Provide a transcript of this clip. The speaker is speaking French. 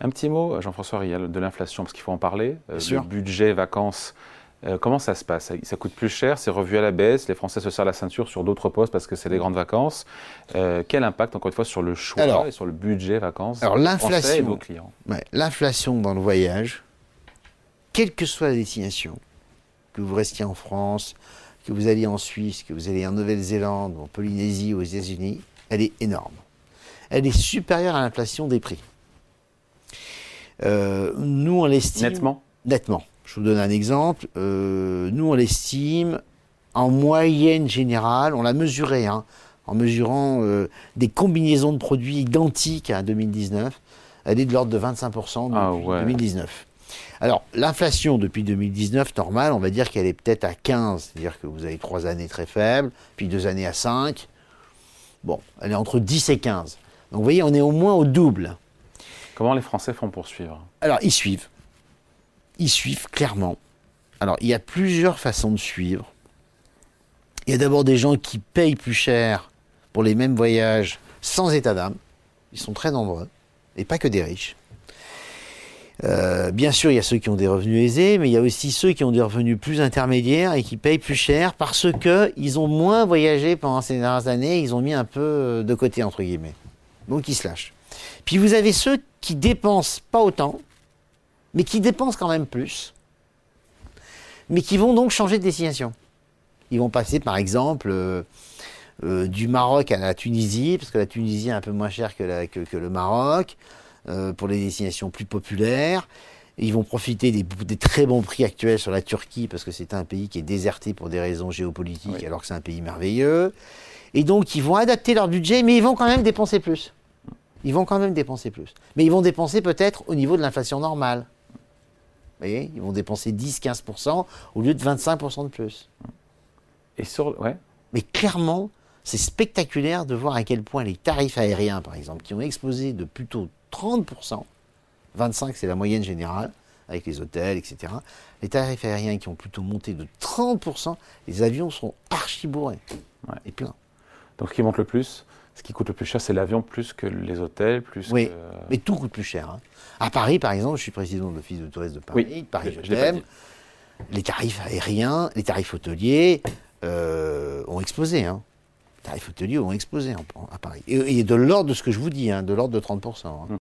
Un petit mot, Jean-François Riel, de l'inflation, parce qu'il faut en parler. Euh. Le budget vacances, euh, comment ça se passe? Ça, ça coûte plus cher, c'est revu à la baisse, les Français se serrent la ceinture sur d'autres postes parce que c'est les grandes vacances. Euh, quel impact, encore une fois, sur le choix Alors- et sur le budget vacances Alors, et l'inflation. vos clients? Ouais, L'inflation dans le voyage, quelle que soit la destination, que vous restiez en France, que vous alliez en Suisse, que vous alliez en Nouvelle-Zélande, en Polynésie ou aux États-Unis, elle est énorme. Elle est supérieure à l'inflation des prix. Euh, nous, on l'estime. Nettement Nettement. Je vous donne un exemple. Euh, nous, on l'estime en moyenne générale, on l'a mesuré, hein, en mesurant euh, des combinaisons de produits identiques à 2019, elle est de l'ordre de 25% depuis Ah ouais. 2019. Alors, l'inflation depuis 2019, normal, on va dire qu'elle est peut-être à 15, c'est-à-dire que vous avez trois années très faibles, puis deux années à 5. Bon, elle est entre 10 et 15. Donc, vous voyez, on est au moins au double. Comment les Français font pour suivre Alors, ils suivent. Ils suivent clairement. Alors, il y a plusieurs façons de suivre. Il y a d'abord des gens qui payent plus cher pour les mêmes voyages sans état d'âme. Ils sont très nombreux. Et pas que des riches. Euh, bien sûr, il y a ceux qui ont des revenus aisés, mais il y a aussi ceux qui ont des revenus plus intermédiaires et qui payent plus cher parce que ils ont moins voyagé pendant ces dernières années, ils ont mis un peu de côté entre guillemets. Donc ils se lâchent. Puis vous avez ceux qui dépensent pas autant, mais qui dépensent quand même plus, mais qui vont donc changer de destination. Ils vont passer par exemple euh, euh, du Maroc à la Tunisie, parce que la Tunisie est un peu moins chère que, la- que- que le Maroc, euh, pour les destinations plus populaires. Ils vont profiter des, des très bons prix actuels sur la Turquie, parce que c'est un pays qui est déserté pour des raisons géopolitiques, Oui. alors que c'est un pays merveilleux. Et donc, ils vont adapter leur budget, mais ils vont quand même dépenser plus. Ils vont quand même dépenser plus. Mais ils vont dépenser peut-être au niveau de l'inflation normale. Vous voyez Ils vont dépenser 10-15% au lieu de 25% de plus. Et sur, ouais, Mais clairement, c'est spectaculaire de voir à quel point les tarifs aériens, par exemple, qui ont explosé de plutôt 30%, 25% c'est la moyenne générale, avec les hôtels, etc. Les tarifs aériens qui ont plutôt monté de 30%, les avions sont archi bourrés Ouais. et pleins. donc ce qui monte le plus, ce qui coûte le plus cher, c'est l'avion plus que les hôtels, plus Oui, que... mais tout coûte plus cher. hein. À Paris, par exemple, je suis président de l'Office de tourisme de Paris. Oui, Paris, je- t'aime. Les tarifs aériens, les tarifs hôteliers euh, ont explosé. Hein. Les tarifs hôteliers ont explosé en- en- à Paris. Et, et de l'ordre de ce que je vous dis, hein, de l'ordre de 30%. hein.